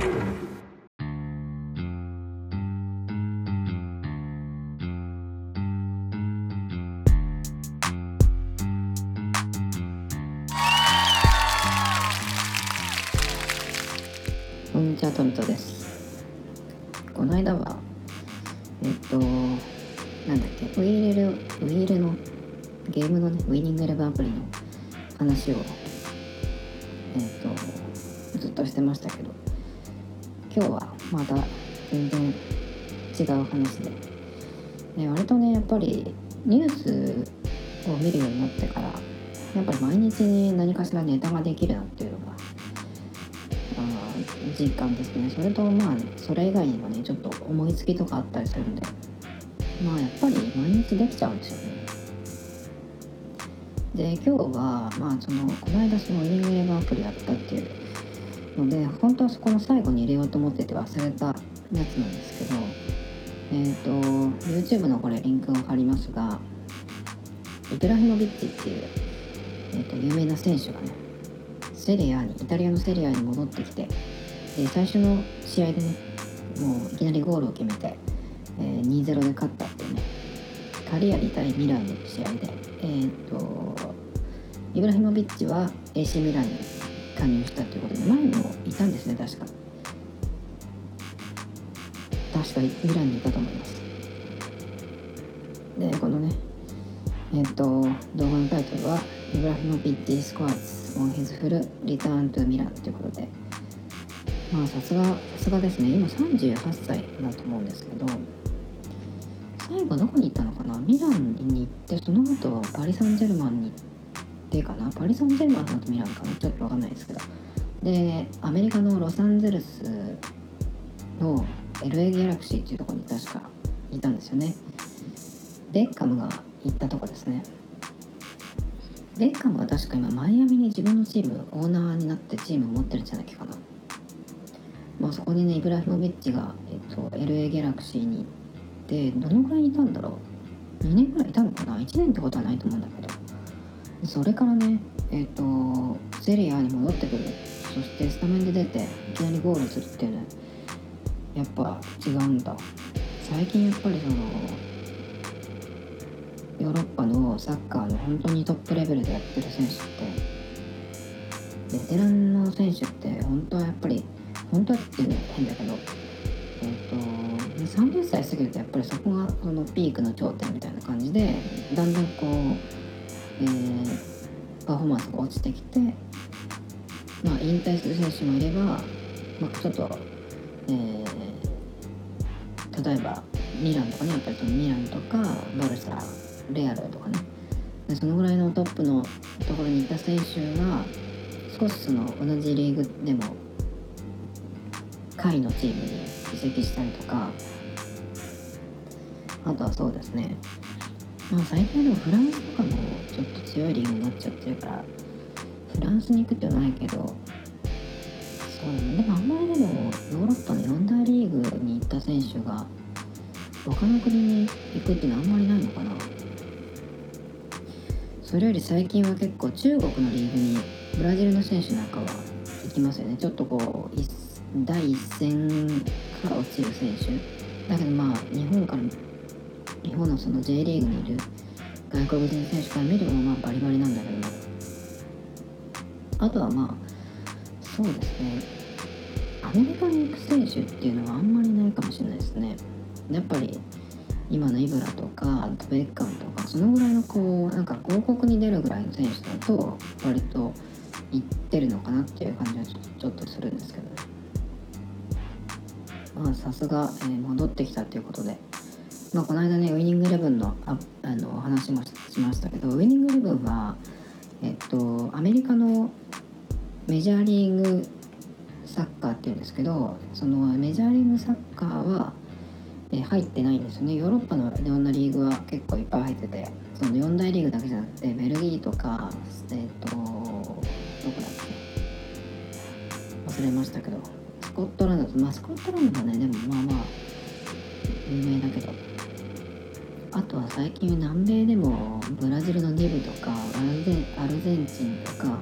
こんにちはトミトです。この間はえっとなんだっけウィーレルウィーレのゲームのねウィニングエレブンアプリの話をえっとずっとしてましたけど。今日はまた全然違う話で。で割とねやっぱりニュースを見るようになってからやっぱり毎日に何かしらネタができるなっていうのが実感ですね。それとまあそれ以外にもねちょっと思いつきとかあったりするんでまあやっぱり毎日できちゃうんですよね。で今日はまあそのこの間そのウィニングエレブンアプリやったっていうので本当はそこの最後に入れようと思ってて忘れたやつなんですけどえっ、と YouTube のこれリンクを貼りますがイブラヒモビッチっていう、えー、と有名な選手がねセリエAにイタリアのセリエAに戻ってきてで最初の試合でねもういきなりゴールを決めて、えー2-0で勝ったっていうねカリアリ対ミランの試合でえっ、とイブラヒモビッチは AC ミランに加入したということで前もいたんですね確か。確かミランにいたと思います。でこのねえっ、と動画のタイトルは「イブラヒモビッチ・スコアツ・オン・ヒズ・フル・リターン・トゥ・ミラン」ということで。まあさすがさすがですね。今38歳だと思うんですけど最後どこに行ったのかな？ミランに行ってその後パリ・サンジェルマンに行っててかなパリ・サンジェルマンの後ミランかなちょっとわかんないですけど。でアメリカのロサンゼルスの LA ギャラクシーっていうとこに確かいたんですよね。ベッカムが行ったとこですね。ベッカムは確か今マイアミに自分のチームオーナーになってチームを持ってるんじゃないかな。まあそこにねイブラヒモビッチが、えっと、LA ギャラクシーに行ってどのくらいいたんだろう。2年くらいいたのかな。1年ってことはないと思うんだけど。それからねえっとセリアに戻ってくる。そしてスタメンで出ていきなりゴールするっていうねやっぱ違うんだ。最近やっぱりそのヨーロッパのサッカーの本当にトップレベルでやってる選手ってベテランの選手って本当はやっぱり本当はっていうのは変だけどえっ、と30歳過ぎるとやっぱりそこがそのピークの頂点みたいな感じでだんだんこう、えーパフォーマンスが落ちてきてまあ引退する選手もいれば、まあ、ちょっと、えー例えばミランとかねやっぱりそのミランとかバルサレアルとかね。でそのぐらいのトップのところにいた選手が少しその同じリーグでも下位のチームに移籍したりとか。あとはそうですね。まあ最近はでもフランスとかもちょっと強いリーグになっちゃってるからフランスに行くってはないけどそうでもあんまりでもヨーロッパの四大リーグに行った選手が他の国に行くっていうのはあんまりないのかな。それより最近は結構中国のリーグにブラジルの選手なんかは行きますよね。ちょっとこう一第一線から落ちる選手。だけどまあ日本から日本のその J リーグにいる外国人選手から見ればまあバリバリなんだけどあとはまあそうですねアメリカに行く選手っていうのはあんまりないかもしれないですね。やっぱり今のイブラとかあとベッカムとかそのぐらいのこうなんか広告に出るぐらいの選手だと割と行ってるのかなっていう感じはちょっとするんですけど。ねまあさすが、戻ってきたということで。まあこの間ねウイニングイレブンのああの話もしましたけどウイニングイレブンはえっとアメリカのメジャーリーグサッカーっていうんですけどそのメジャーリーグサッカーは、え入ってないんですよね。ヨーロッパのいろんなリーグは結構いっぱい入っててその4大リーグだけじゃなくてベルギーとかえっ、とどこだっけ？忘れましたけどスコットランドまあスコットランドはねでもまあまあ有名だけど。あとは最近南米でもブラジルの2部とかアルゼンアルゼンチンとか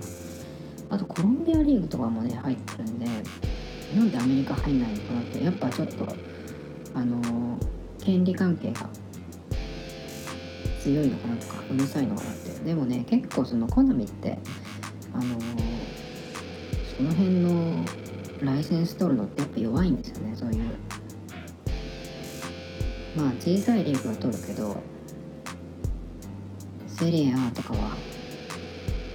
あとコロンビアリーグとかもね入ってるんでなんでアメリカ入んないのかなってやっぱちょっとあの権利関係が強いのかなとかうるさいのかなってでもね結構そのコナミってあのその辺のライセンス取るのってやっぱ弱いんですよねそういうまあ小さいリーグは取るけどセリエAとかは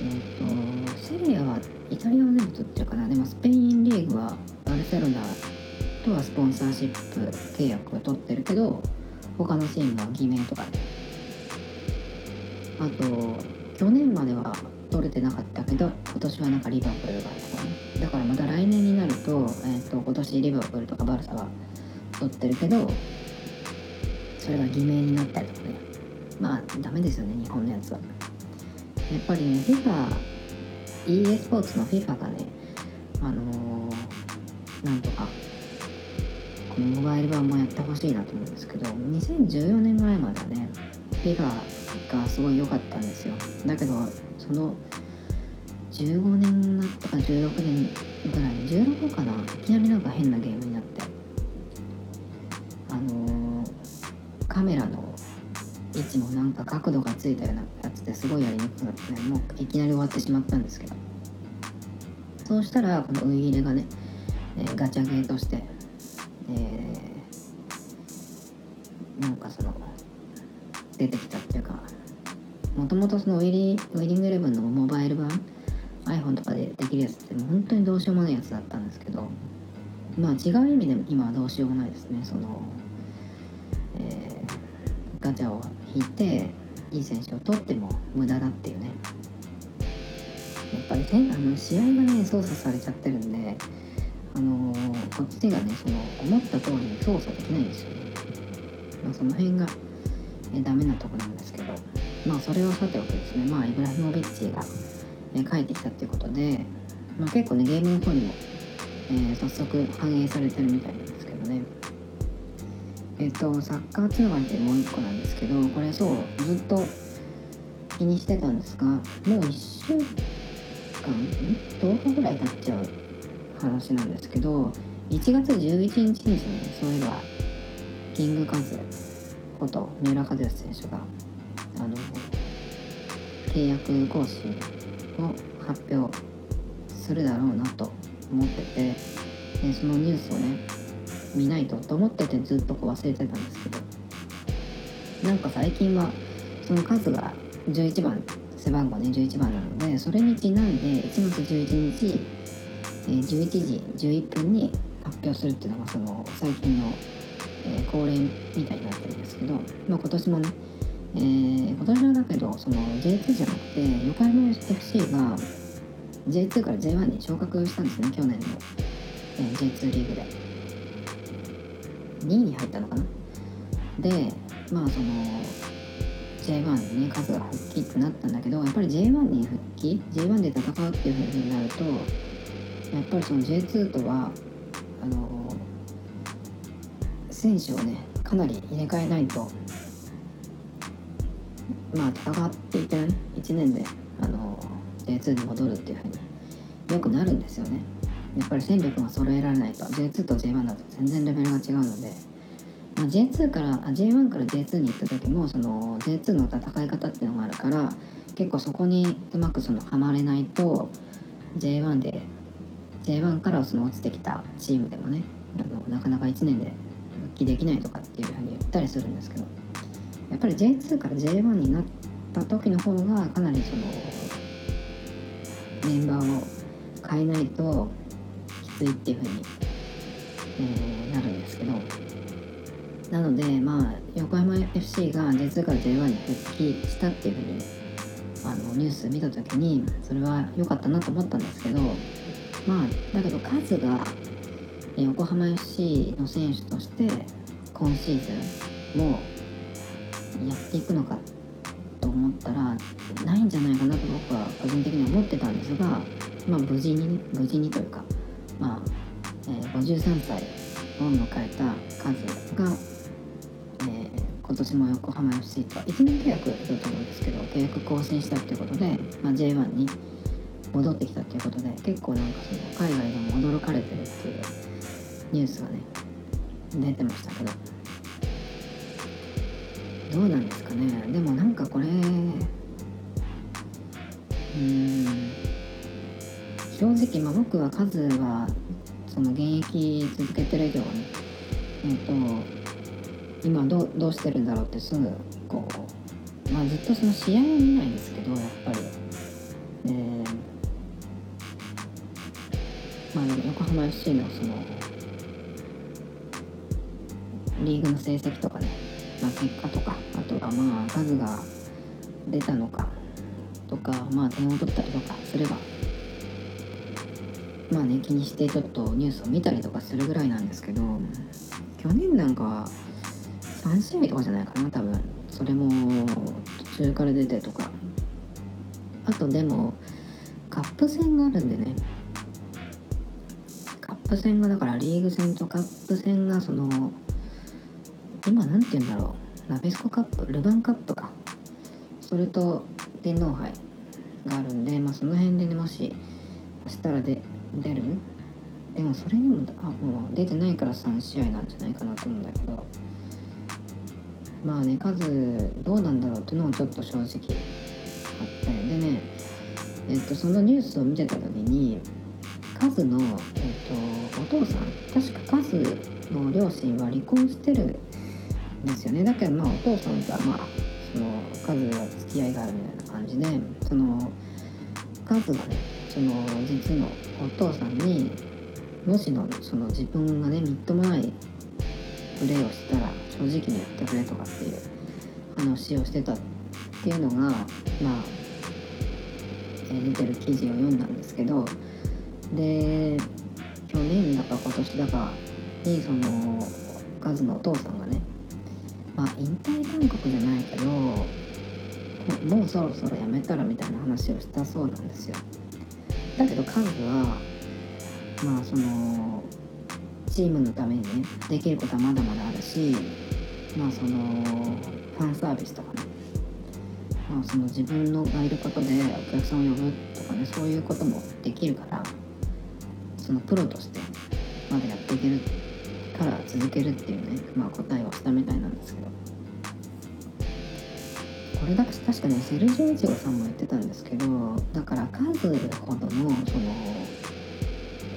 えっ、ー、とセリエAはイタリアは全部取ってるかな。でもスペインリーグはバルセロナとはスポンサーシップ契約を取ってるけど他のチームは偽名とか。であと去年までは取れてなかったけど今年はなんかリバプールがとかね。だからまた来年になると,、えーと、今年リバプールとかバルサは取ってるけどそれが偽名になったりとか。ねまあダメですよね日本のやつは。やっぱりね FIFA EA スポーツの FIFA がねあのー、なんとかこのモバイル版もやってほしいなと思うんですけど2014年ぐらいまではね FIFA がすごい良かったんですよ。だけどその15年になったか16年ぐらい16かな？いきなりなんか変なゲームになって。カメラの位置もなんか角度がついたようなやつですごいやりにくくなってねもういきなり終わってしまったんですけど。そうしたらこのウイイレがね、え、ガチャゲーとして、えー、なんかその出てきたっていうかもともとそのウィリウィリングイレブンのモバイル版 iPhone とかでできるやつってもう本当にどうしようもないやつだったんですけどまあ違う意味でも今はどうしようもないですね。その、ガチャを引いていい選手を取っても無駄だっていうね。やっぱりあの試合がね操作されちゃってるんであのー、こっちがねその思った通りに操作できないんですよね、まあ、その辺が、えー、ダメなとこなんですけど。まあそれはさておきですね。まあイブラヒモビッチが、え帰ってきたっていうことで、まあ、結構ねゲームの方にも、えー、早速反映されてるみたいなんですけどね。えっ、とサッカーつながりでもう一個なんですけどこれそうずっと気にしてたんですがもう1週間10日ぐらい経っちゃう話なんですけど1月11日にですねそういえば。キングカズこと三浦和義選手があの契約更新を発表するだろうなと思っててでそのニュースをね見ないとと思っててずっとこう忘れてたんですけど。なんか最近はその数が11番背番号ね11番なのでそれにちなんで1月11日、えー、11時11分に発表するっていうのがその最近の、えー、恒例みたいになってるんですけど、まあ、今年もねえー、今年はだけどその J2 じゃなくて横浜 FC が J2 から J1 に昇格したんですね去年の、えー、J2 リーグで。2位に入ったのかな？でまあその J1 にね数が復帰ってなったんだけどやっぱり J1 に復帰 J1 で戦うっていうふうになるとやっぱりその J2 とはあの選手をねかなり入れ替えないとまあ戦っていてね1年であの J2 に戻るっていうふうによくなるんですよね。やっぱり戦力が揃えられないと。J2 と J1 だと全然レベルが違うので、まあ、J2 からあ J1 から J2 に行った時もその J2 の戦い方っていうのがあるから結構そこにうまくそのはまれないと J1 で J1 からその落ちてきたチームでもねあのなかなか1年で復帰できないとかっていうふうに言ったりするんですけどやっぱり J2 から J1 になった時の方がかなりそのメンバーを変えないといっていう風に、えー、なるんですけど。なのでまあ横浜 FC が J2 から J1 に復帰したっていう風にあのニュース見た時にそれは良かったなと思ったんですけどまあだけど数が横浜 FC の選手として今シーズンもやっていくのかと思ったらないんじゃないかなと僕は個人的には思ってたんですが、まあ、無事に、ね、無事にというか、まあえー、53歳を迎えた数が、えー、今年も横浜 FC とは1年契約だと思うんですけど契約更新したっていうことで、まあ、J1 に戻ってきたっていうことで結構なんかその海外でも驚かれてるっていうニュースがね出てましたけど。どうなんですかね。でもなんかこれうん。正直、まあ、僕は数はその現役続けてる以上はねえっ、と今どうどうしてるんだろうってすぐこうまあずっとその試合は見ないんですけどやっぱり、えー、まあ横浜 FC のそのリーグの成績とかね、まあ、結果とかあとはまあ数が出たのかとかまあ点を取ったりとかすればまあね気にしてちょっとニュースを見たりとかするぐらいなんですけど去年なんかは3試合とかじゃないかな多分。それも途中から出てとか。あとでもカップ戦があるんでね。カップ戦がだからリーグ戦とカップ戦がその今何て言うんだろう。ナベスコカップルヴァンカップか。それと天皇杯があるんで、まあ、その辺でねもししたらで出る？でもそれにもあもう出てないから3試合なんじゃないかなと思うんだけど。まあね数どうなんだろうっていうのもちょっと正直あって。でねえっとそのニュースを見てた時にカズの、えっと、お父さん確かカズの両親は離婚してるんですよね。だけどまあお父さんとはまあそのカズは付き合いがあるみたいな感じでそのカズがねその実のお父さんにもしのその自分がねみっともないプレーをしたら正直に言ってくれとかっていう話をしてたっていうのがまあ、え出てる記事を読んだんですけどで去年だか今年だかにそのカズのお父さんがねまあ引退勧告じゃないけどもうそろそろやめたらみたいな話をしたそうなんですよ。だけどカズはまあそのチームのためにねできることはまだまだあるしまあそのファンサービスとかね、まあ、その自分のがいることでお客さんを呼ぶとかねそういうこともできるからそのプロとしてまだやっていけるから続けるっていうね、まあ、答えをしたみたいなんですけど。これだ確かねセルジョイチゴさんも言ってたんですけどだから数ほどのその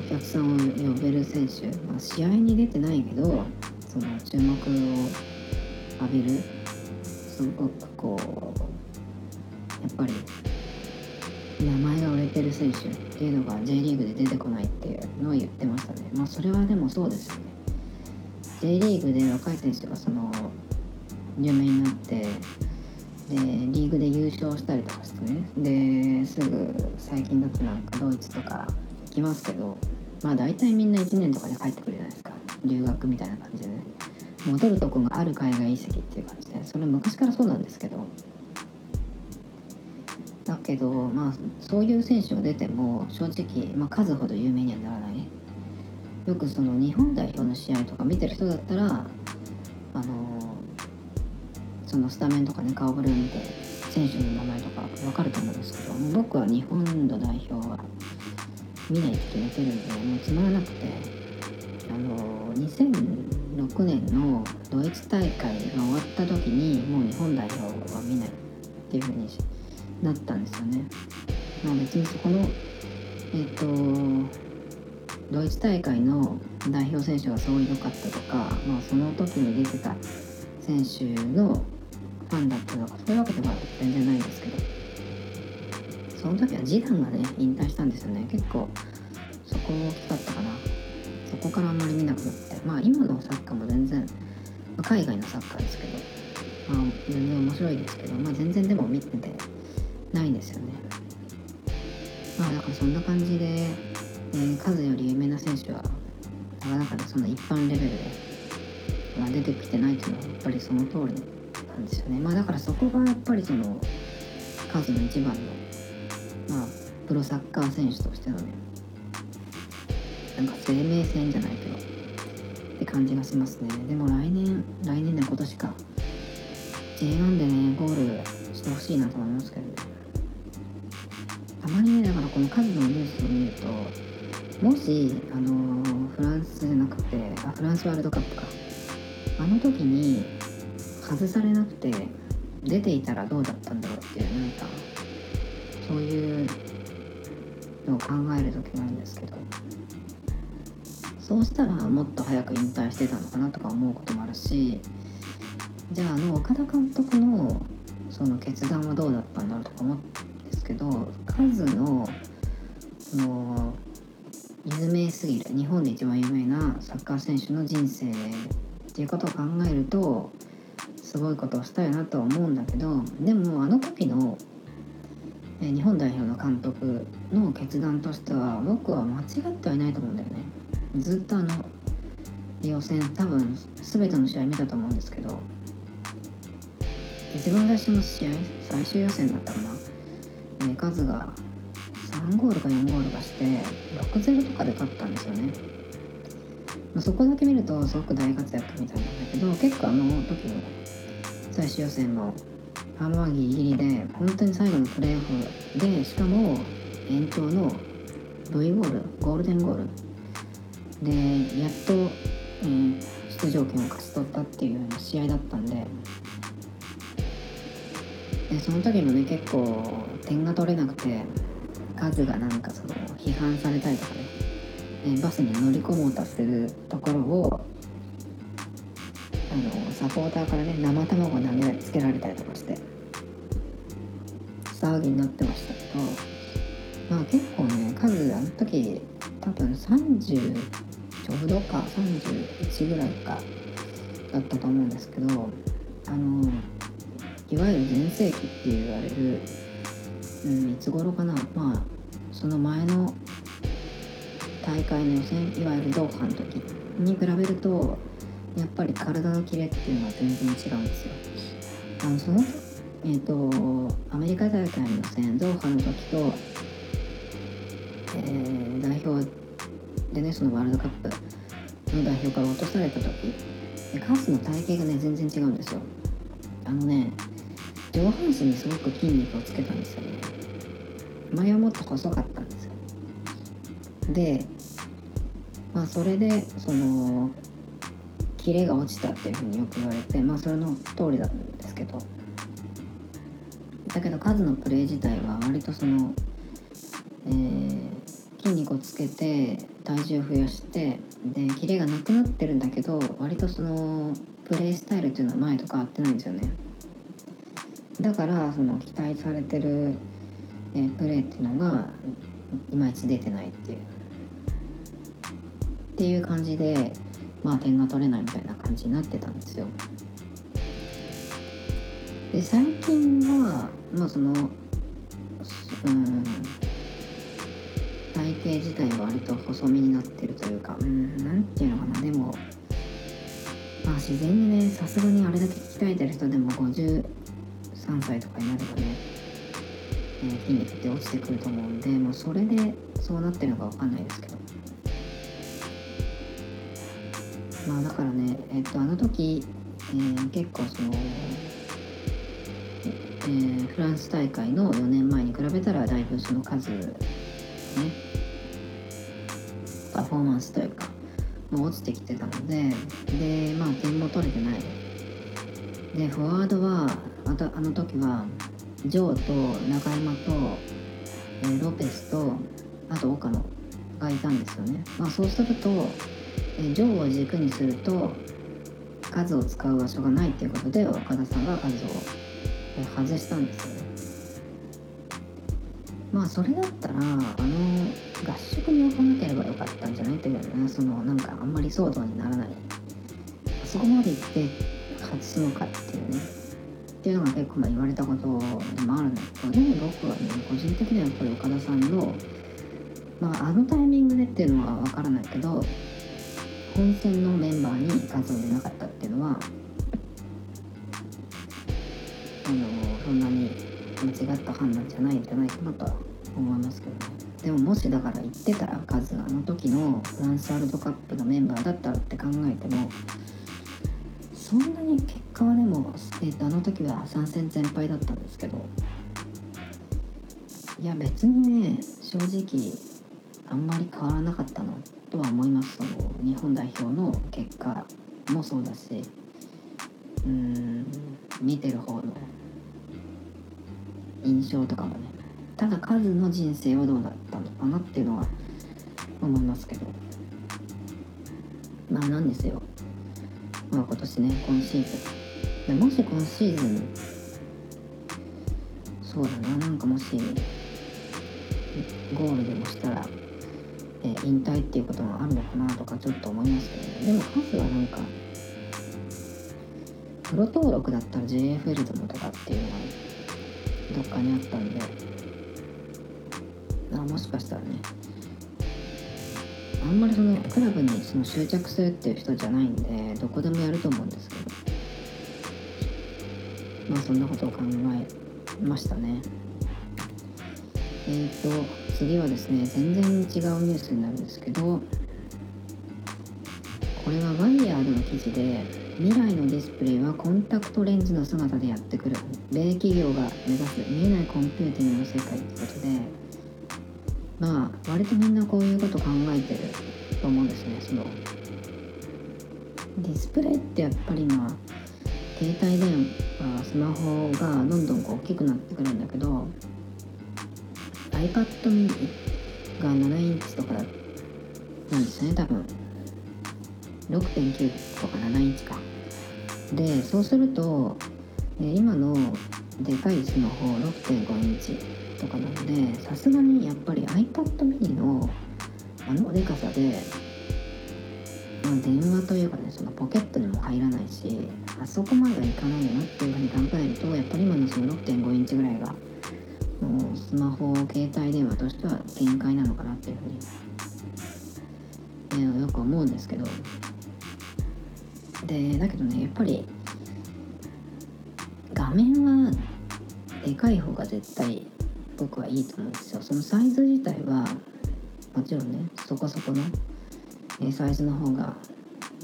お客さんを呼べる選手、まあ、試合に出てないけどその注目を浴びるすごくこうやっぱり名前が売れてる選手っていうのが J リーグで出てこないっていうのを言ってましたね。まあそれはでもそうですよね。J リーグで若い選手がその有名になってでリーグで優勝したりとかしてね。ですぐ最近だとなんかドイツとか行きますけどまあ大体みんな1年とかで帰ってくるじゃないですか。留学みたいな感じでね。戻るとこがある海外移籍っていう感じでそれ昔からそうなんですけど。だけどまあそういう選手が出ても正直、まあ、数ほど有名にはならない。よくその日本代表の試合とか見てる人だったらあのそのスタメンとかね顔ぶれを見て選手の名前とか分かると思うんですけどもう僕は日本の代表は見ないって決めてるんでもうつまらなくてあの2006年のドイツ大会が終わった時にもう日本代表は見ないっていう風になったんですよね。まあ、別にそこのえっ、とドイツ大会の代表選手がすごい良かったとか、まあ、その時に出てた選手のファンだったとかそういうわけでは全然ないんですけど。その時はジダンがね引退したんですよね。結構そこ大きかったかな。そこからあんまり見なくなって。まあ今のサッカーも全然、海外のサッカーですけど、まあ、全然面白いですけど、まあ、全然でも見ててないんですよね。まあだからそんな感じでえー、数より有名な選手はなかなかその一般レベルで、まあ、出てきてないっていうのはやっぱりその通りんですよね。まあだからそこがやっぱりその数の一番のまあプロサッカー選手としてのねなんか生命線じゃないけどって感じがしますね。でも来年来年で今年か。J1 でねゴールしてほしいなと思いますけどね。たまにねだからこの数のニュースを見るともしあのフランスじゃなくてあフランスワールドカップか。あの時に外されなくて出ていたらどうだったんだろうっていうなんかそういうのを考える時なんですけどそうしたらもっと早く引退してたのかなとか思うこともあるしじゃああの岡田監督のその決断はどうだったんだろうとか思うんですけど数のその有名すぎる日本で一番有名なサッカー選手の人生っていうことを考えるとすごいことをしたいなとは思うんだけどでもあの時の日本代表の監督の決断としては僕は間違ってはいないと思うんだよね。ずっとあの予選多分全ての試合見たと思うんですけど一番最初の試合最終予選だったかな、えー、数が3ゴールか4ゴールかして6-0とかで勝ったんですよね、まあ、そこだけ見るとすごく大活躍みたいなんだけど結構あの時の最終予選も半分ギリギリで本当に最後のプレーオフでしかも延長の V ゴールゴールデンゴールでやっと、えー、出場権を勝ち取ったっていう試合だったんででその時もね結構点が取れなくて数がなんかその批判されたりとかね、えー、バスに乗り込もうとするところをのサポーターからね生卵投げつけられたりとかして騒ぎになってましたけどまあ結構ね数あの時多分30ちょうどか31ぐらいかだったと思うんですけどあのいわゆる全盛期って言われる、うん、いつ頃かなまあその前の大会の予選いわゆるドーハの時に比べるとやっぱり体のキレっていうのは全然違うんですよ。あのそのえーと、アメリカ大会の予選ドーハの時と、えー、代表でねそのワールドカップの代表から落とされた時カースの体型がね全然違うんですよ。あのね上半身にすごく筋肉をつけたんですよね。前はもっと細かったんですよ。でまあそれでそのキレが落ちたっていうふうによく言われてまあそれの通りだったんですけど。だけど数のプレー自体は割とその、えー、筋肉をつけて体重を増やしてでキレがなくなってるんだけど割とそのプレースタイルっていうのは前と変わってないんですよね。だからその期待されてる、えー、プレーっていうのがいまいち出てないっていう。っていう感じでまあ点が取れないみたいな感じになってたんですよ。で最近はまあそのうん体型自体は割と細身になってるというかうん何ていうのかな。でもまあ自然にねさすがにあれだけ鍛えてる人でも53歳とかになればね、えー、筋肉って落ちてくると思うんでもうそれでそうなってるのか分かんないですけど。まあだからねえっとあの時、えー、結構そのえー、フランス大会の4年前に比べたらだいぶその数ねパフォーマンスというかもう落ちてきてたのででまあ点も取れてない。でフォワードはあとあの時はジョーと中山と、えー、ロペスとあと岡野がいたんですよね、まあ、そうすると、えー、ジョーを軸にすると数を使う場所がないっていうことで岡田さんが数を外したんですよね。まあそれだったらあの合宿に行かなければよかったんじゃないっていうねそのなんかあんまり騒動にならない。あそこまで行って外すのかっていうね。っていうのが結構まあ言われたことでもあるんだけどでも僕はね個人的にはやっぱり岡田さんのまああのタイミングでっていうのは分からないけど本戦のメンバーに数を入れなかったっていうのはあのそんなに間違った判断じゃないんじゃないかなとは思いますけどね。でももしだから言ってたらカズあの時のフランスワールドカップのメンバーだったらって考えてもそんなに結果はでも、えー、とあの時は3戦全敗だったんですけどいや別にね正直あんまり変わらなかったのとは思いますその日本代表の結果もそうだしうん見てる方の印象とかもねただ数の人生はどうだったのかなっていうのは思いますけどまあなんですよ。まあ今年ね今シーズン。でもし今シーズンそうだななんかもしゴールでもしたら、え引退っていうこともあるのかなとかちょっと思いますけどね。でも数はなんかプロ登録だったら JFL でもとかっていうのがどっかにあったんで。あもしかしたらね。あんまりそのクラブにその執着するっていう人じゃないんでどこでもやると思うんですけど。まあそんなことを考えましたね。えーと次はですね全然違うニュースになるんですけどこれは WIRED の記事で未来のディスプレイはコンタクトレンズの姿でやってくる。米企業が目指す見えないコンピューティングの世界ってことでまあ割とみんなこういうこと考えてると思うんですねその。ディスプレイってやっぱり今携帯電話スマホがどんどんこう大きくなってくるんだけど iPad mini が7インチとかなんですね。多分。6.9とか7インチか。でそうすると今のでかいスマホ6.5インチとかなのでさすがにやっぱり iPad mini のあのでかさで、まあ、電話というかねそのポケットにも入らないしあそこまではいかないよなっていうふうに考えるとやっぱり今のその6.5インチぐらいがもうスマホ携帯電話としては限界なのかなっていうふうに、えーよく思うんですけどでだけどねやっぱり画面はでかい方が絶対僕はいいと思うんですよ。そのサイズ自体はもちろんねそこそこの、えサイズの方が、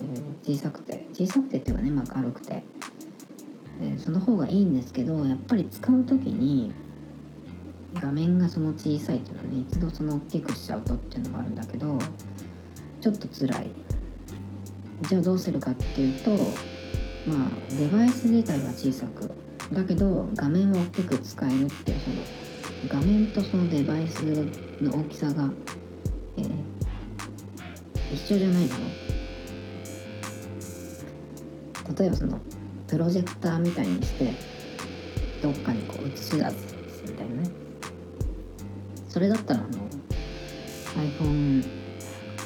えー小さくて小さくてっていうかね、まあ、軽くて、えーその方がいいんですけどやっぱり使う時に画面がその小さいっていうのはね一度その大きくしちゃうとっていうのもあるんだけどちょっと辛い。じゃあどうするかっていうとまあデバイス自体は小さく。だけど画面は大きく使えるっていうその画面とそのデバイスの大きさが、えー一緒じゃないの？例えばそのプロジェクターみたいにしてどっかにこう映し出すみたいなね。それだったらあの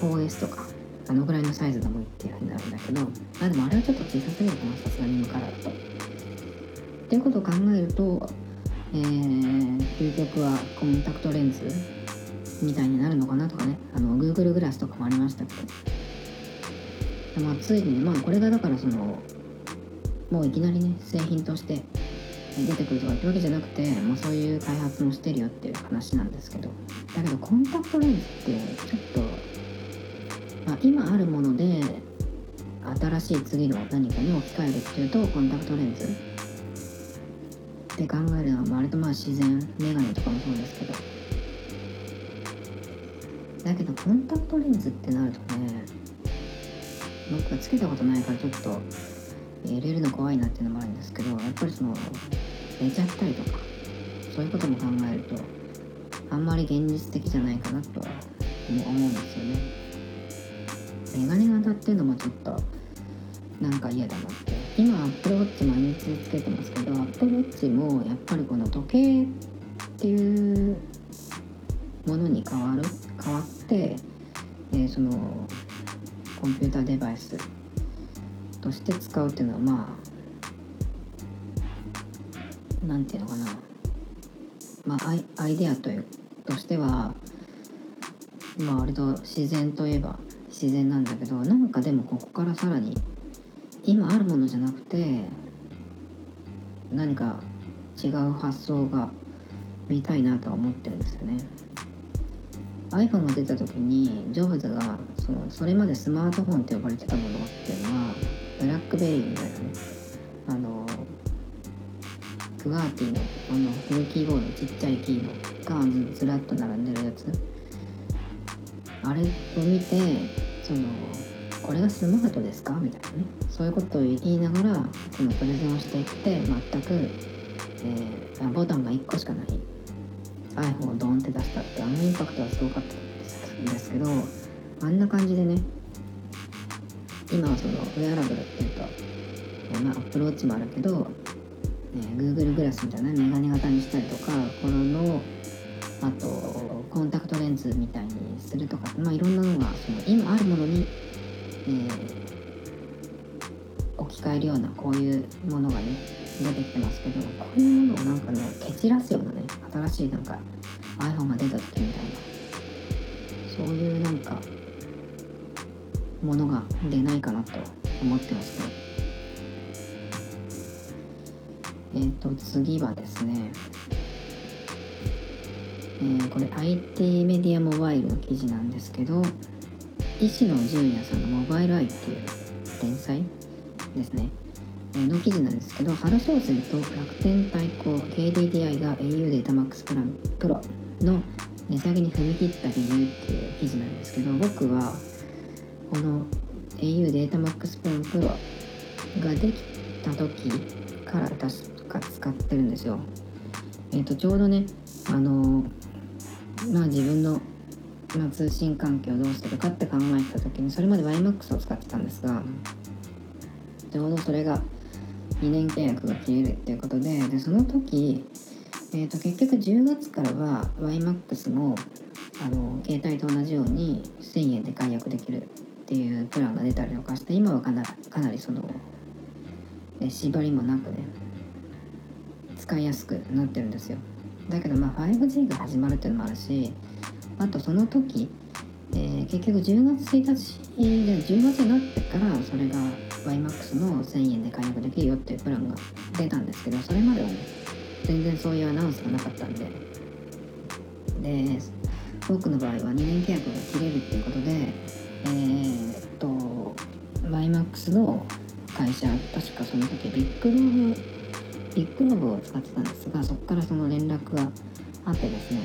iPhone4S とかあのぐらいのサイズでもいいっていうふうになるんだけどあでもあれはちょっと小さすぎるかなさすがに今からだと。っていうことを考えると、えー、究極はコンタクトレンズみたいになるのかなとかねあの Google グラスとかもありましたけど、まあ、ついにまあこれがだからそのもういきなりね製品として出てくるとかってわけじゃなくて、まあ、そういう開発もしてるよっていう話なんですけど。だけどコンタクトレンズってちょっと、まあ、今あるもので新しい次の何かに置き換えるっていうとコンタクトレンズ。って考えるのは割とまあ自然メガネとかもそうですけど。だけどコンタクトレンズってなるとね僕はつけたことないからちょっと入れるの怖いなっていうのもあるんですけどやっぱりその寝ちゃったりとかそういうことも考えるとあんまり現実的じゃないかなとは思うんですよね。メガネ型っていうのもちょっとなんか嫌だなって。今 Apple Watch 毎日つけてますけど Apple Watch もやっぱりこの時計っていうものに変わる変わって、えーそのコンピューターデバイスとして使うっていうのはまあなんていうのかなまあアイアイデアというとしてはまあ割と自然といえば自然なんだけどなんかでもここからさらに今あるものじゃなくて何か違う発想が見たいなとは思ってるんですよね。iPhone が出た時にジョブズがそのそれまでスマートフォンって呼ばれてたものっていうのはブラックベリーみたいなねあのクガーティのあのフルキーボードちっちゃいキーのがずずらっと並んでるやつあれを見てそのこれがスマートですかみたいな。ねそういうことを言いながらそのプレゼンをしていって全く、えー、ボタンが1個しかない。iPhone をドンって出したってあのインパクトはすごかったんですけどあんな感じでね。今はそのウェアラブルっていうと、えー、まアプローチもあるけど、えー、Google グラスみたいなメガネ型にしたりとかこのあとコンタクトレンズみたいにするとか、まあ、いろんなのがその今あるものにえー、置き換えるようなこういうものがね出てきてますけどこういうものをなんかね蹴散らすようなね新しいなんか iPhone が出た時みたいなそういうなんかものが出ないかなと思ってますねえ、ー、と次はですねえー、これ IT メディアモバイルの記事なんですけど石野純也さんの Mobile Eye っていう連載ですね、え、の記事なんですけど春商戦と楽天対抗 KDDI が au データ MAX プランプロの値下げに踏み切った理由っていう記事なんですけど僕はこの au データ MAX プランプロができた時から確か使ってるんですよ。え、ー、とちょうどねあのまあ自分のまあ、通信環境をどうするかって考えてた時にそれまで WiMAX を使ってたんですがちょうどそれが2年契約が切れるっていうことででその時、えー、と結局10月からは YMAX もあの携帯と同じように1000円で解約できるっていうプランが出たりとかして今はかなかなりその縛りもなくね使いやすくなってるんですよ。だけどまあ 5G が始まるっていうのもあるしあとその時、えー、結局10月1日で10月になってからそれが YMAX の1000円で解約できるよっていうプランが出たんですけどそれまではね全然そういうアナウンスがなかったんで。で多くの場合は2年契約が切れるっていうことでえー、っと YMAX の会社確かその時ビッグロブビッグロブを使ってたんですがそこからその連絡があってですね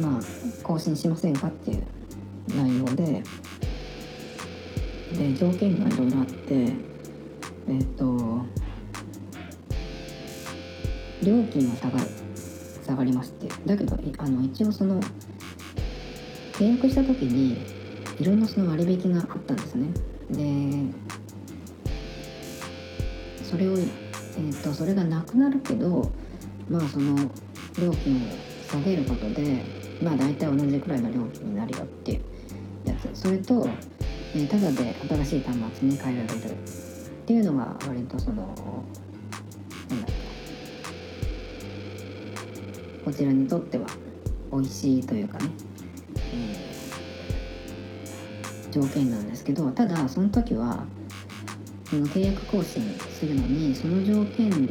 まあ更新しませんかっていう内容でで条件がいろいろあってえっ、と料金は下がる下がりますってだけどあの一応その契約した時にいろんなその割引があったんですね。でそれをえっ、ー、とそれがなくなるけどまあその料金を下げることでまあ大体同じくらいの料金になるよっていうやつ。それと、えー、ただで新しい端末に変えられるっていうのが割とそのなんだろうこちらにとっては美味しいというかね、えー、条件なんですけどただその時はその契約更新するのにその条件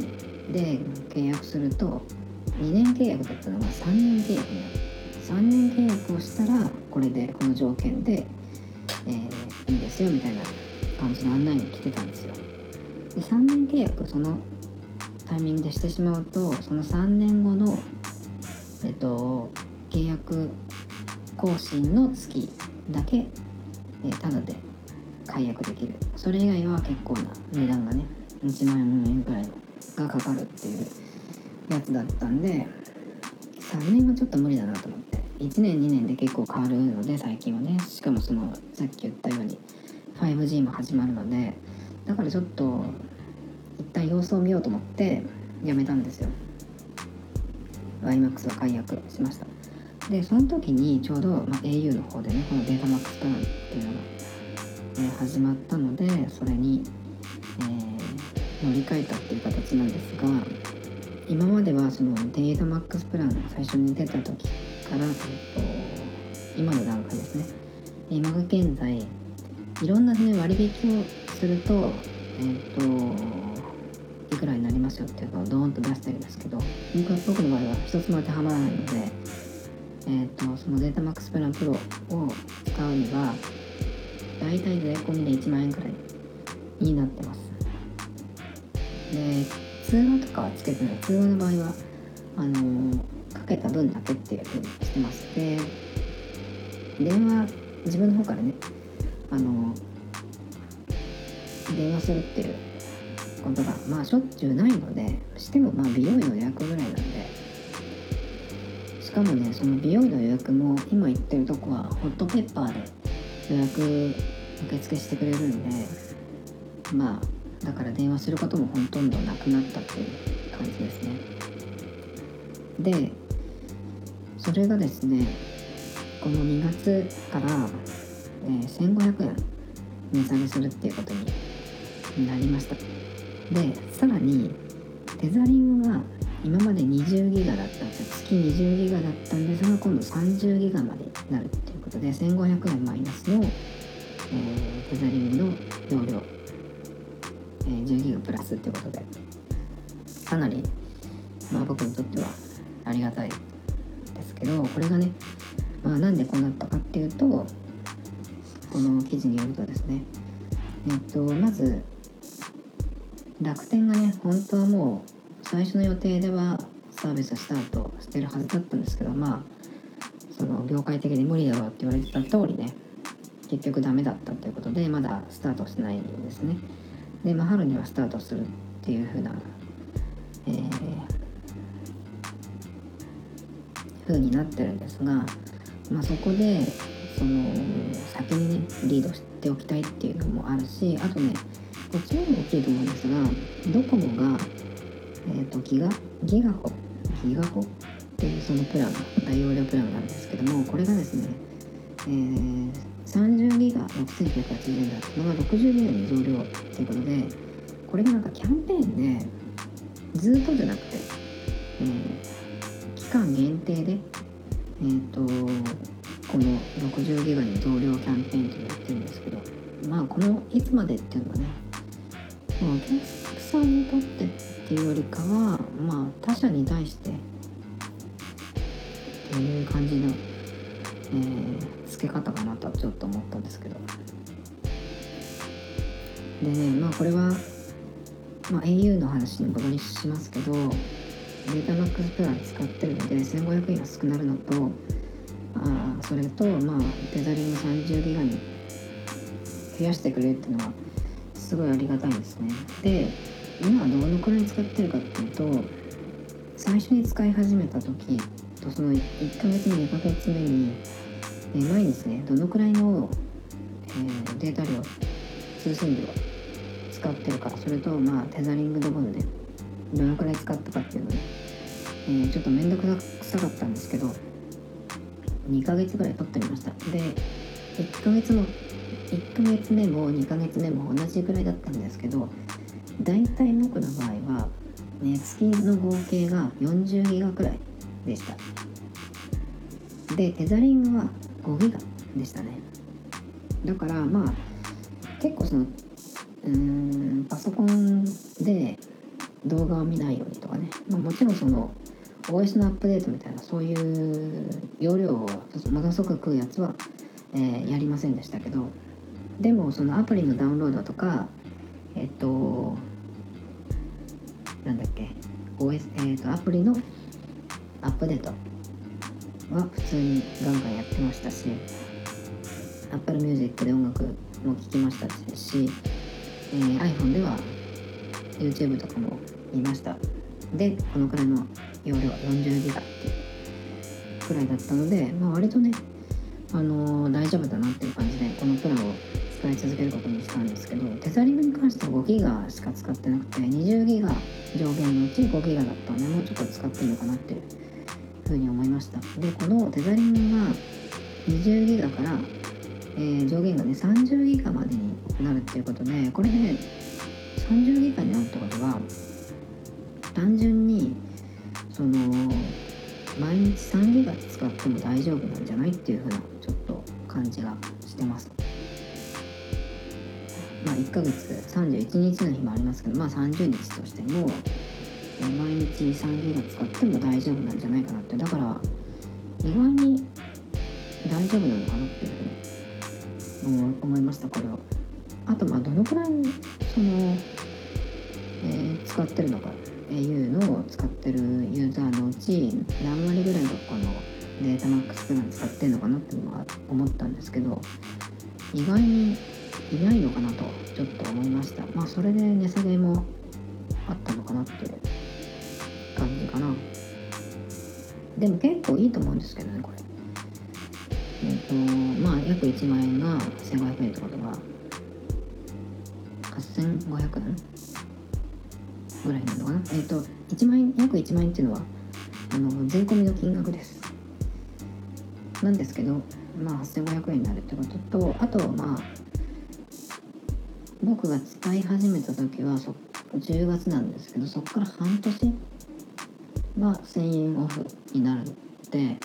で契約すると2年契約だったのが3年契約になる。3年契約をしたらこれでこの条件で、えー、いいですよみたいな感じの案内が来てたんですよ。で3年契約そのタイミングでしてしまうとその3年後のえっと契約更新の月だけ、えー、ただで解約できる。それ以外は結構な値段がね1万円ぐらいがかかるっていうやつだったんで3年はちょっと無理だなと思って。1年2年で結構変わるので最近はね。しかもそのさっき言ったように 5G も始まるのでだからちょっと一旦様子を見ようと思ってやめたんですよ。YMAX は解約しました。でその時にちょうど、まあ、au の方でねこのデータマックスプランっていうのが、え、始まったのでそれに、え、乗り換えたっていう形なんですが今まではそのデータ MAX プランが最初に出た時から、えっと、今の段階ですね。今が現在いろんな、ね、割引をするとえっ、といくらになりますよっていうのをドーンと出してるんですけど僕の場合は一つも当てはまらないので、えーと、そのデータ MAX プランプロを使うには大体税込みで1万円くらいになってます。で通話とかはつけてない。通話の場合はあのーかけた分だけっていうふうにしてます。で電話自分の方からねあの電話するっていうことがまあしょっちゅうないのでしてもまあ美容院の予約ぐらいなんで。しかもねその美容院の予約も今言ってるとこはホットペッパーで予約受付してくれるんでまあだから電話することもほとんどなくなったっていう感じですね。でそれがですねこの2月から、えー、1500円値下げするっていうことになりました。でさらにテザリングが今まで20ギガだったんです。よ月20ギガだったんですが今度30ギガまでなるっことで1500円マイナスの、えー、テザリングの容量、えー、10ギガプラスっていうことで。かなり、まあ、僕にとってはありがたいですけどこれがね、まあ、なんでこうなったかっていうとこの記事によるとですね。えっとまず楽天がね本当はもう最初の予定ではサービススタートしてるはずだったんですけどまあその業界的に無理だろって言われてた通りね結局ダメだったということでまだスタートしてないんですね。で、まあ、春にはスタートするっていう風なえー、風になってるんですが、まあ、そこでその先にねリードしておきたいっていうのもあるしあとねこっちも大きいと思うんですがドコモが、えーと、ギガギガホギガホっていうそのプラン大容量プランがあるんですけどもこれがですね、えー、30ギガ6980円だったのが60ギガに増量っていうことでこれがなんかキャンペーンでずっとじゃなくて、えー、期間限定でえっ、ー、とこの60ギガに増量キャンペーンっていうのをやってるんですけどまあこのいつまでっていうのはねお客さんにとってっていうよりかはまあ他者に対してっていう感じの、えー、付け方かなとはちょっと思ったんですけど。でねまあこれは、まあ、au の話に戻りしますけどデータマックスプラン使ってるので1500円安くなるのとあそれとまあテザリング30ギガに増やしてくれるっていうのはすごいありがたいですね。で今どのくらい使ってるかっていうと最初に使い始めた時とその1ヶ月目2ヶ月目に、え毎日ね。どのくらいの、えー、データ量通信量使ってるかそれとまあテザリングドボンでどのくらい使ったかっていうのね、えー、ちょっと面倒くさかったんですけど2ヶ月ぐらい取ってみました。で1ヶ月も1ヶ月目も2ヶ月目も同じぐらいだったんですけど大体僕の場合は、ね、月の合計が40ギガくらい。でした。でテザリングは5ギガでしたね。だからまあ結構そのうんパソコンで動画を見ないようにとかね、まあ、もちろんその OS のアップデートみたいなそういう容量をものすごく食うやつは、えー、やりませんでしたけど。でもそのアプリのダウンロードとかえっとなんだっけ OS、えっとアプリのアップデートは普通にガンガンやってましたし Apple Music で音楽も聴きましたし、えー、iPhone では YouTube とかも見ました。でこのくらいの容量40ギガっていうくらいだったので、まあ、割とねあのー、大丈夫だなっていう感じでこのプランを使い続けることにしたんですけどテザリングに関しては5ギガしか使ってなくて20ギガ上限のうち5ギガだったのでもうちょっと使ってるのかなっていうふうに思いましたでこのテザリングが20ギガから、えー、上限がね30ギガまでになるっていうことでこれで、ね、30ギガになるってことは単純にその毎日3ギガ使っても大丈夫なんじゃないっていうふうなちょっと感じがしてます。まあ、1ヶ月31日の日もありますけど、まあ、30日としても毎日3ギガ使っても大丈夫なんじゃないかなって。だから意外に大丈夫なのかなっていうふうに思いましたこれは。あとまあどのくらいその、えー、使ってるのか。っていうのを使ってるユーザーのうち何割ぐらいがこのデータマックスプラン使ってんのかなっていうのは思ったんですけど意外にいないのかなとちょっと思いました。まあそれで値下げもあったのかなっていう。感じかな。でも結構いいと思うんですけどねこれ。えっ、とまあ約1万円が1500円ってことは8500円ぐらいなのかな。えっ、と1万円約1万円っていうのはあの税込みの金額です。なんですけどまあ8500円になるってこととあとまあ僕が使い始めた時はそ10月なんですけどそこから半年は1000円オフになるので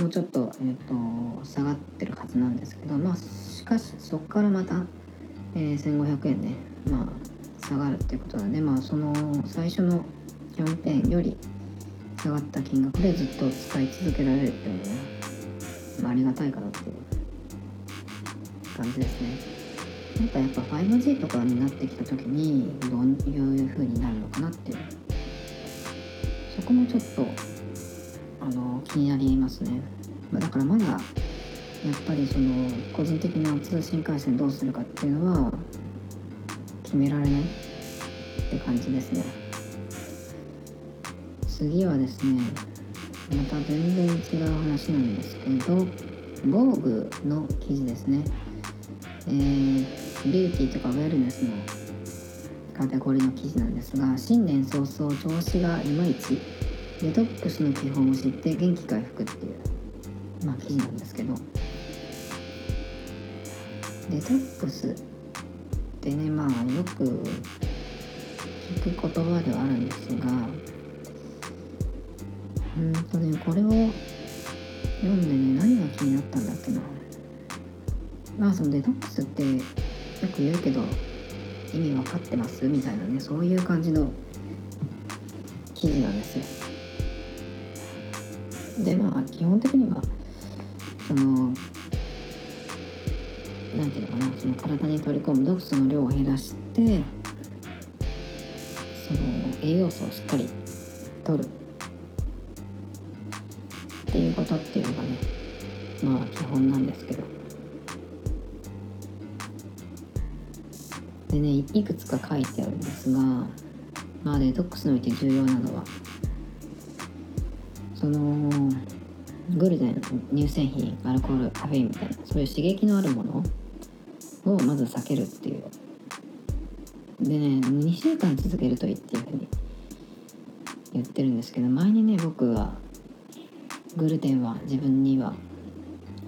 もうちょっと,、えーと、下がってるはずなんですけどまあしかしそこからまた、えー、1500円ねまあ下がるっていうことなんでまあその最初のキャンペーンより下がった金額でずっと使い続けられるっていうのは、まあ、ありがたいかなっていう感じですね。なんかやっぱ 5G とかになってきた時にどういう風になるのかなっていうそこもちょっとあの気になりますね。だからまだやっぱりその個人的な通信回線どうするかっていうのは決められないって感じですね。次はですねまた全然違う話なんですけど防具の記事ですね。えービューティーとかウェルネスのカテゴリーの記事なんですが新年早々調子がいまいちデトックスの基本を知って元気回復っていう、まあ、記事なんですけど。デトックスってねまあよく聞く言葉ではあるんですがうんとねこれを読んでね何が気になったんだっけな。まあそのデトックスってよく言うけど意味分かってますみたいなねそういう感じの記事なんですよ。でまあ基本的にはその何て言うのかなその体に取り込む毒素の量を減らしてその栄養素をしっかり取るっていうことっていうのがねまあ基本なんですけどでねいくつか書いてあるんですがまあデトックスにおいて重要なのはそのグルテン乳製品アルコールカフェインみたいなそういう刺激のあるものをまず避けるっていう。でね2週間続けるといいっていうふうに言ってるんですけど前にね僕はグルテンは自分には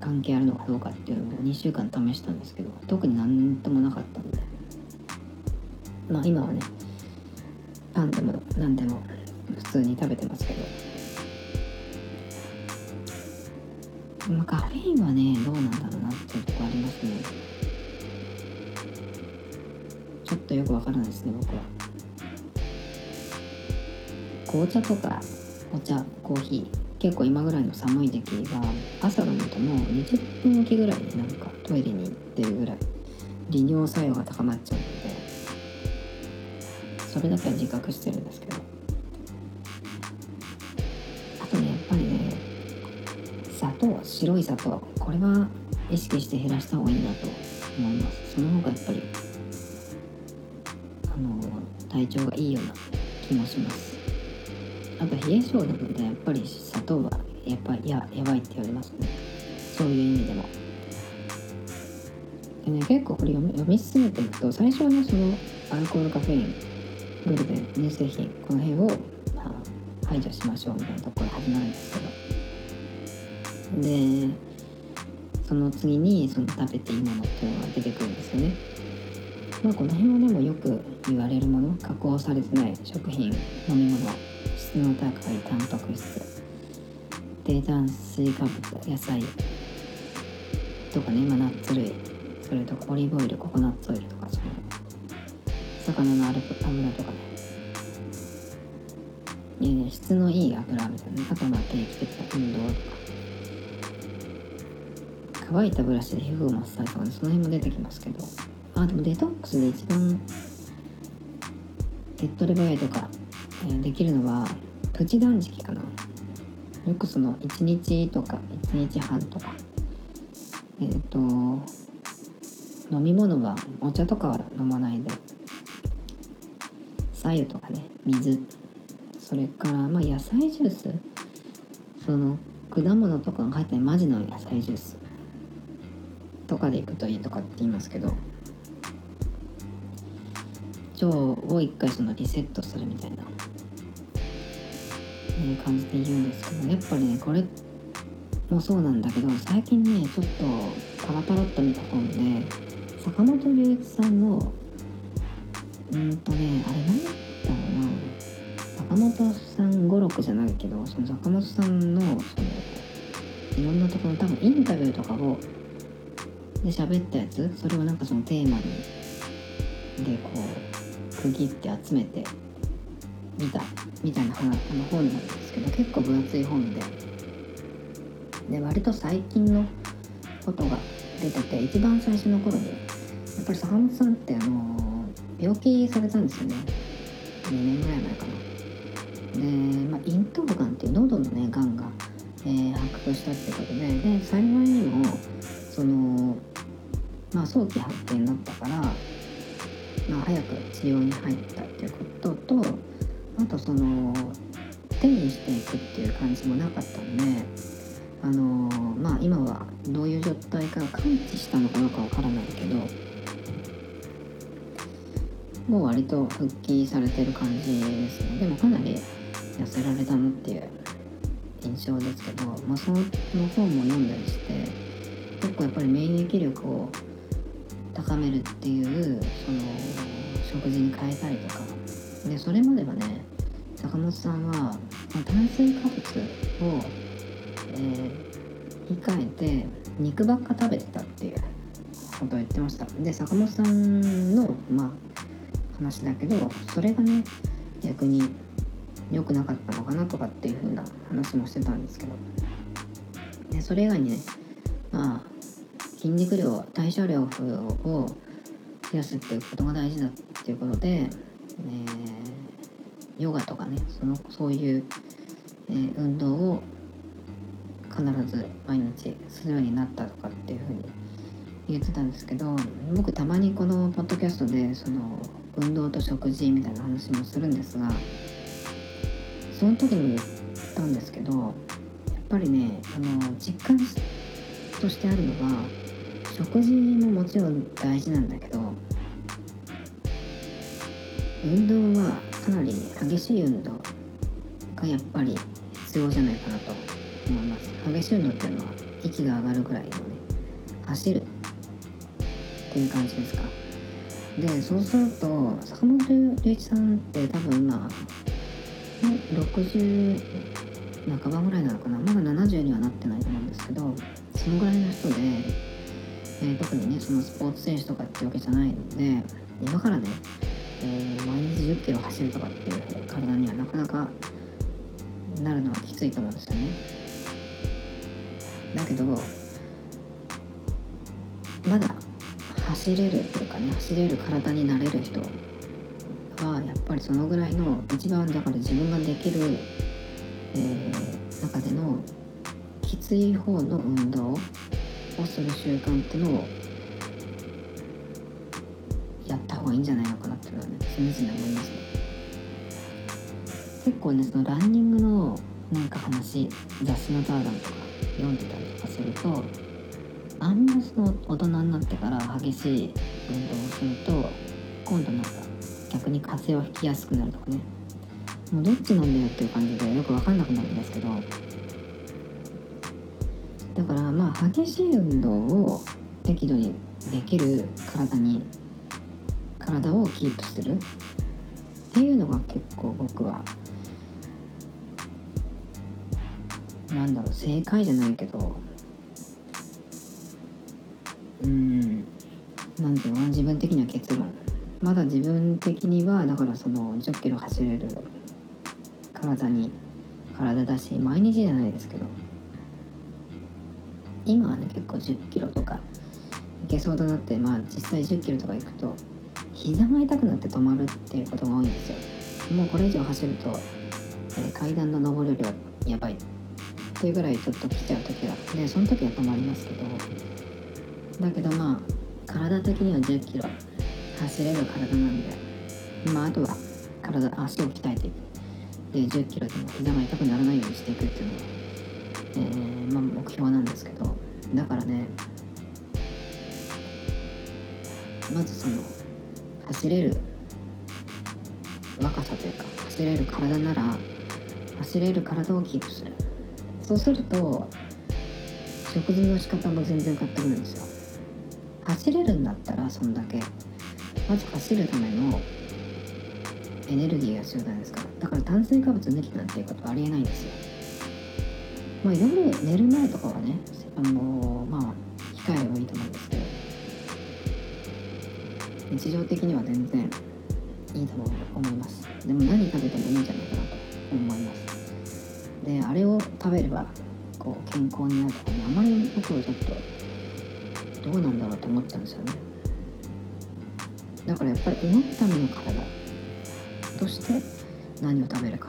関係あるのかどうかっていうのを2週間試したんですけど特に何ともなかったんで。まあ今はねパンでも何でも普通に食べてますけど、まあ、カフェインはねどうなんだろうなっていうとこありますね。ちょっとよくわからないですね僕は。紅茶とかお茶コーヒー結構今ぐらいの寒い時期が朝飲むともう20分おきぐらいになんかトイレに行ってるぐらい利尿作用が高まっちゃう。のでそれだけは自覚してるんですけど。あとねやっぱりね砂糖白い砂糖これは意識して減らした方がいいなと思います。その方がやっぱりあの体調がいいような気もします。あと冷え性なのでやっぱり砂糖はやっぱややばいって言われますね。そういう意味でも。でね結構これ読み読み進めていくと最初はねそのアルコールカフェインルテン乳製品この辺を、まあ、排除しましょうみたいなところ始まるんですけど。でその次にその食べていいものっていうのが出てくるんですよね。まあ、この辺はでもよく言われるもの。加工されてない食品。飲み物質の高いタンパク質。低炭水化物野菜とかね、まあ、ナッツ類。それとかオリーブオイルココナッツオイルとかその。魚の油とかね。ね。質のいい油みたいなあとまあ定期的な運動とか。乾いたブラシで皮膚をマッサージとかね。その辺も出てきますけど。あでもデトックスで一番手っ取り早いとか、えー、できるのはプチ断食かな。よくその1日とか1日半とか。えっ、ー、と飲み物はお茶とかは飲まないで。白湯とかね水。それからまあ野菜ジュース。その果物とかが入ったマジの野菜ジュース。とかでいくといいとかって言いますけど。腸を一回そのリセットするみたいな、え感じで言うんですけど。やっぱりねこれもそうなんだけど最近ねちょっとパラパラっと見た本で坂本龍一さんのうんとねあれ何だろうな坂本さん語録じゃないけどその坂本さんのそのいろんなところ多分インタビューとかをで喋ったやつそれをなんかそのテーマにでこう区切って集めて見たみたいな話の本なんですけど結構分厚い本でで割と最近のことが出てて一番最初の頃にやっぱり坂本さんってあの病気されたんですよね。2年ぐらい前かな。で、まあ、咽頭がんっていう喉のねがんが、えー、発覚したってことでで幸いにもそのまあ、早期発見だったから、まあ、早く治療に入ったっていうこととあとその手にしていくっていう感じもなかったんであのまあ今はどういう状態か感知したのかどうかわからないけどもう割と復帰されてる感じですね。でもかなり痩せられたなっていう印象ですけど、まあ、その本も読んだりして結構やっぱり免疫力を高めるっていうその食事に変えたりとか。でそれまではね坂本さんは、まあ、炭水化物を、えー、控えて肉ばっか食べてたっていうことを言ってました。で坂本さんのまあ話だけどそれがね逆に良くなかったのかなとかっていう風な話もしてたんですけど。でそれ以外にねまあ筋肉量代謝量を増やすっていうことが大事だっていうことで、えー、ヨガとかねそのそういう、えー、運動を必ず毎日するようになったとかっていうふうに言ってたんですけど僕たまにこのポッドキャストでその運動と食事みたいな話もするんですがその時に言ったんですけどやっぱりねあの実感としてあるのが食事ももちろん大事なんだけど運動はかなり激しい運動がやっぱり必要じゃないかなと思います。激しい運動っていうのは息が上がるぐらいのね走るっていう感じですか。でそうすると坂本龍一さんって多分今60半ばぐらいなのかな。まだ70にはなってないと思うんですけどそのぐらいの人でえー、特にねそのスポーツ選手とかってわけじゃないので今からね、えー、毎日1 0キロ走るとかっていう体にはなかなかなるのはきついと思うんですよね。だけどまだ走れるっていうかね走れる体になれる人はやっぱりそのぐらいの一番だから自分ができる、えー、中でのきつい方の運動をする習慣っていうのをやった方がいいんじゃないのかなっていうのはね常々思いますね。結構ねそのランニングのなんか話雑誌のターダンとか読んでたりとかするとあんまその大人になってから激しい運動をすると今度なんか逆に風邪をひきやすくなるとかね。もうどっちなんだよっていう感じでよく分かんなくなるんですけど。だからまあ激しい運動を適度にできる体に体をキープする。っていうのが結構僕はなんだろう正解じゃないけどうん。なんていうの自分的には結論まだ自分的にはだからその10キロ走れる体に体だし毎日じゃないですけど。今はね結構1 0キロとかいけそうとなってまあ実際1 0キロとか行くと膝が痛くなって止まるっていうことが多いんですよ。もうこれ以上走ると、えー、階段の上りよりはやばいっていうぐらいちょっと来ちゃう時がでその時は止まりますけどだけどまあ体的には1 0キロ走れる体なんでまああとは体足を鍛えていく。で1 0キロでも膝が痛くならないようにしていくっていうのが、えー、まあ、目標なんですけど。だからねまずその走れる若さというか走れる体なら走れる体をキープする。そうすると食事の仕方も全然変わってくるんですよ。走れるんだったらそんだけ。まず走るためのエネルギーが必要じゃないですか。だから炭水化物抜きなんていうことはありえないんですよ。まあ夜寝る前とかはねあのまあ控えればいいと思うんですけど日常的には全然いいと思います。でも何食べてもいいんじゃないかなと思います。であれを食べればこう健康になるとかねあまり僕はちょっとどうなんだろうと思っちゃうんですよね。だからやっぱり動くための体として何を食べるか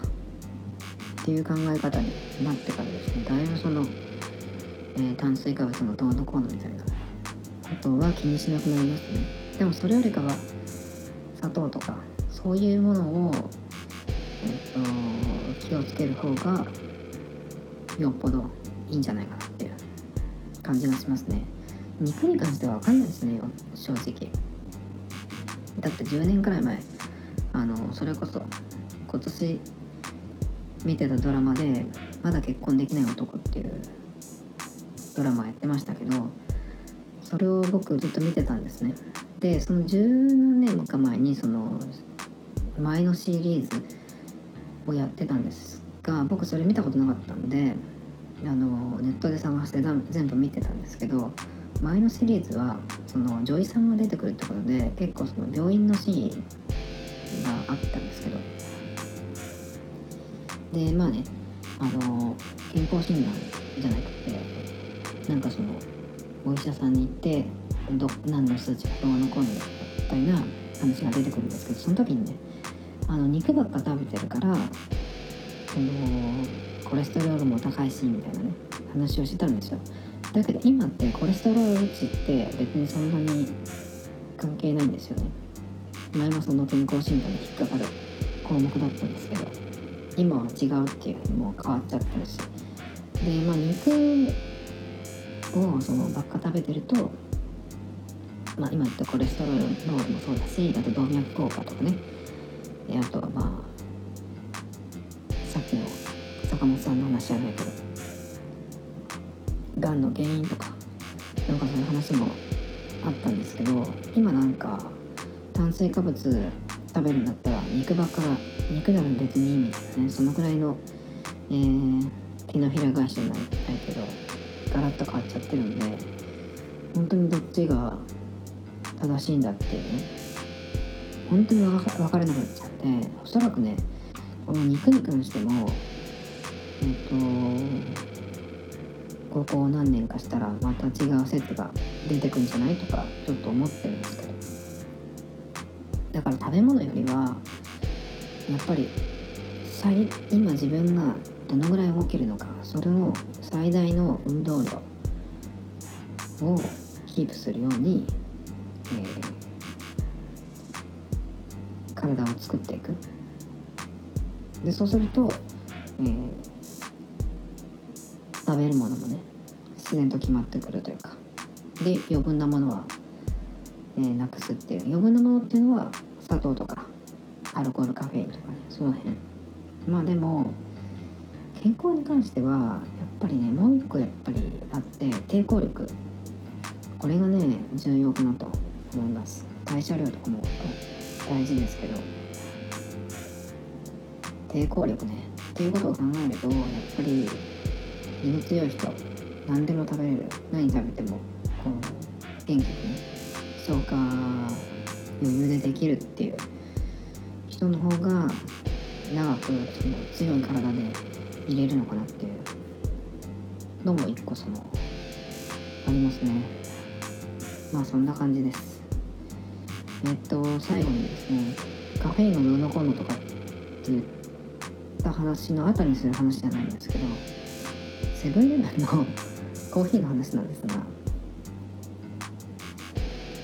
っていう考え方になってからですね。だいぶその、えー、炭水化物のどうのこうのみたいな。ことは気にしなくなりますね。でもそれよりかは砂糖とかそういうものを、えーと、気をつける方がよっぽどいいんじゃないかなっていう感じがしますね。肉に関しては分かんないですね正直。だって10年くらい前あのそれこそ今年見てたドラマで「まだ結婚できない男」っていうドラマやってましたけどそれを僕ずっと見てたんですね。でその十何年か前にその前のシリーズをやってたんですが僕それ見たことなかったんであのネットで探して全部見てたんですけど前のシリーズはその女医さんが出てくるってことで結構その病院のシーンがあったんですけど。でまあねあの健康診断じゃなくてなんかそのお医者さんに行ってど何の数値がどうのこうのみたいな話が出てくるんですけどその時にねあの肉ばっか食べてるからそのコレステロールも高いしみたいなね話をしてたんですよ。だけど今ってコレステロール値って別にそんなに関係ないんですよね。前もその健康診断に引っかかる項目だったんですけど今は違うっていうふうにもう変わっちゃってるし。でまあ肉をそのばっか食べてるとまあ今言ったコレステロールのもそうだしあと動脈硬化とかね。であとはまあさっきの坂本さんの話じゃないけどがんの原因とかなんかそういう話もあったんですけど今なんか炭水化物食べるんだったら肉ばっか肉なら別にいいみたいなね。そのくらいの、えー、手のひら返しじゃないけどガラッと変わっちゃってるんで本当にどっちが正しいんだっていうね。本当に分からなくなっちゃっておそらくねこの肉に関してもえっ、ー、と高校何年かしたらまた違う説が出てくんじゃないとかちょっと思ってるんですけどだから食べ物よりはやっぱり今自分がどのぐらい動けるのかそれを最大の運動量をキープするように、えー、体を作っていく。でそうすると、えー、食べるものもね自然と決まってくるというか。で余分なものはえー、なくすっていう。余分なものっていうのは砂糖とかアルコールカフェインとかねその辺。まあでも健康に関してはやっぱりねもう一個やっぱりあって抵抗力これがね重要かなと思います。代謝量とかも大事ですけど。抵抗力ね。っていうことを考えるとやっぱり胃の強い人何でも食べれる。何食べてもこう元気でね消化余裕でできるっていう人の方が長くその強い体で入れるのかなっていう。のも一個そのありますね。まあそんな感じです。えっと最後にですねカフェインのどうのこうのとかって言った話の後にする話じゃないんですけどセブンイレブンのコーヒーの話なんですが、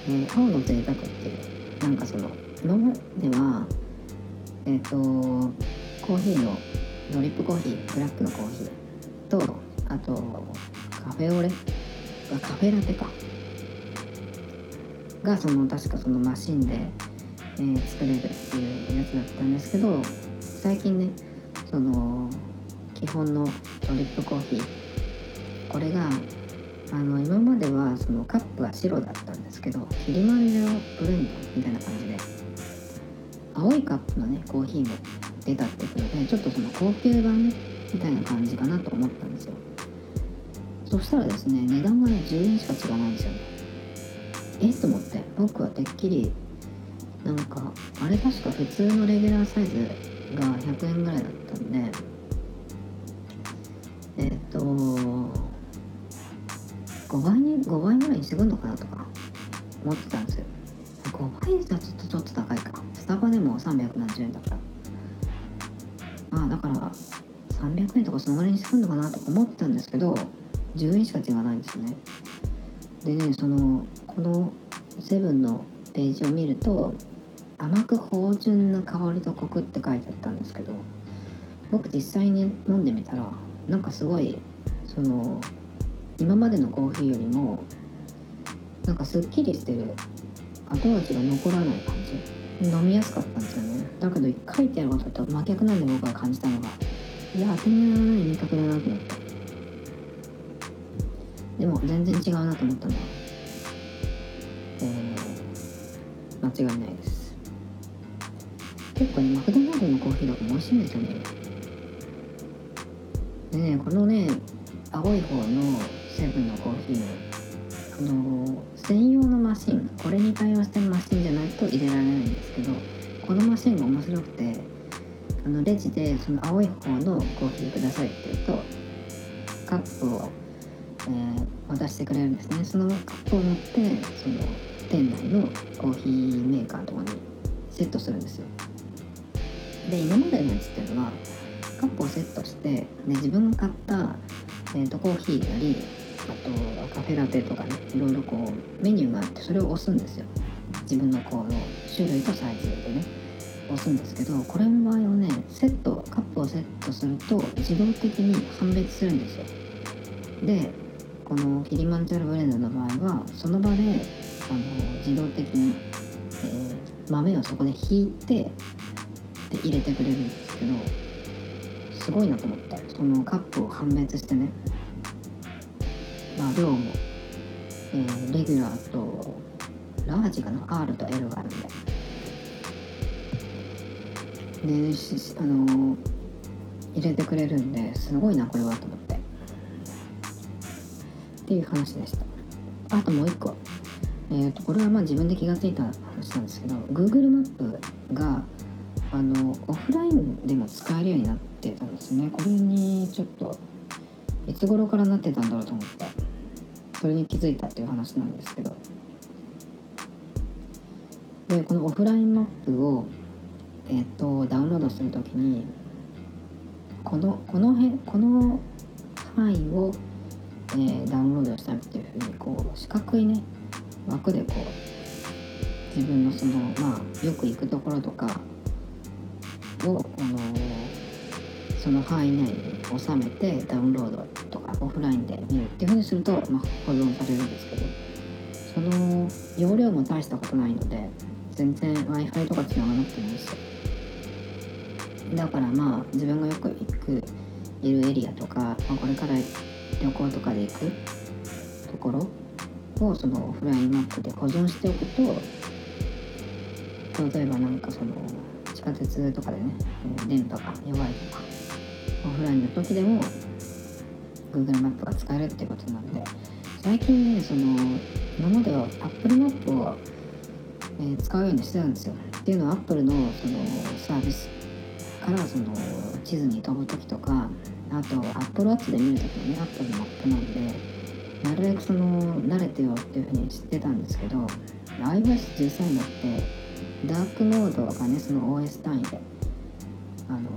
えー、青の贅沢っていうなんかその今まではえっ、ー、とコーヒーのドリップコーヒーブラックのコーヒーとあとカフェオレカフェラテか。がその確かそのマシンで、えー、作れるっていうやつだったんですけど最近ねその基本のドリップコーヒー。これがあの今まではそのカップは白だったんですけどキリマンジャロブレンドみたいな感じで青いカップのねコーヒーも出たってことでちょっとその高級版ねみたいな感じかなと思ったんですよ。そしたらですね値段がね10円しか違わないんですよ。ねえっと思って僕はてっきりなんかあれ確か普通のレギュラーサイズが100円ぐらいだったんでえっ、と5倍に5倍ぐらいにしてくんのかなとか思ってたんですよ。5倍じゃちょっとちょっと高いか。スタバでも370円だから。まあだから300円とかそのぐらいにしてくんのかなとか思ってたんですけど10円しか違わないんですよね。でねそのこのセブンのページを見ると甘く芳醇な香りとコクって書いてあったんですけど僕実際に飲んでみたらなんかすごいその今までのコーヒーよりもなんかすっきりしてる後味が残らない感じ。飲みやすかったんですよね。だけど書いてあることと真逆なんで僕が感じたのがいや当てにならない味覚だなと思って。でも全然違うなと思ったのはえー、間違いないです。結構ねマクドナルドのコーヒーだとかも美味しいんですよね。ねこのね青い方のセブンのコーヒーあの専用のマシンこれに対応してるマシンじゃないと入れられないんですけどこのマシンが面白くてあのレジでその青い方のコーヒーくださいって言うとカップを、えー、渡してくれるんですね。そのカップを持ってその店内のコーヒーメーカーとかにセットするんですよ。で今までのやつっていうのはカップをセットしてで自分が買った、えーと、コーヒーなりあとカフェラテとかねいろいろこうメニューがあってそれを押すんですよ。自分のこの種類とサイズでね。押すんですけどこれの場合はねセットカップをセットすると自動的に判別するんですよ。でこのキリマンジャロブレンドの場合はその場であの自動的に、えー、豆をそこで引いてで入れてくれるんですけどすごいなと思ってそのカップを判別してね。まあ量も、えー、レギュラーとラージかな。R と L があるんで。であの入れてくれるんですごいなこれはと思って。っていう話でした。あともう一個。えーと、これはまあ自分で気が付いた話なんですけど Google マップがあのオフラインでも使えるようになっってたんですね。これにちょっといつ頃からなってたんだろうと思ってそれに気づいたっていう話なんですけど。でこのオフラインマップを、えーと、ダウンロードする時にこのこの辺この範囲を、えー、ダウンロードしたいっていうふうにこう四角いね枠でこう自分のそのまあよく行くところとかを、あのその範囲内に収めてダウンロードとかオフラインで見るっていうふうにすると、まあ、保存されるんですけどその容量も大したことないので全然 w i f i とか繋がなくてもいいですよ。だからまあ自分がよく行くいるエリアとか、まあ、これから旅行とかで行くところをそのオフラインマップで保存しておくと例えばなんかその地下鉄とかでね電波が弱いとかオフラインの時でも Google マップが使えるっていうことなんで最近ねその今までは Apple マップを、えー、使うようにしてたんですよ。っていうのは Apple のそのサービスからその地図に飛ぶ時とかあと Apple Watch で見る時もね Apple のマップなんでなるべくその慣れてよっていうふうに知ってたんですけど iOS13 になってダークモードがねその OS 単位であの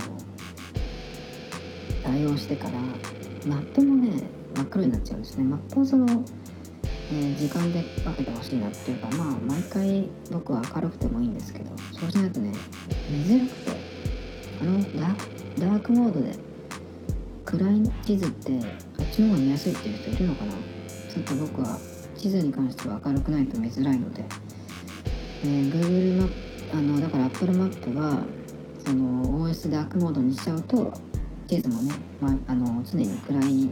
対応してからマップもね真っ黒になっちゃうんですね。マップをその、えー時間で分けてほしいなっていうかまあ毎回僕は明るくてもいいんですけどそうしないとね見づらくてあのダークモードで暗い地図ってあっちの方が見やすいっていう人いるのかな。ちょっと僕は地図に関しては明るくないと見づらいので、えー Google マップあのだから Apple マップはその OS ダークモードにしちゃうと地図もね、まあ、あの常に暗い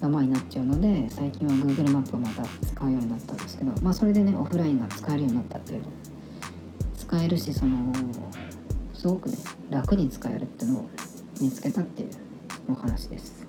ままになっちゃうので最近は Google マップをまた使うようになったんですけどまあそれでねオフラインが使えるようになったっていう。使えるしそのすごくね楽に使えるっていうのを見つけたっていうお話です。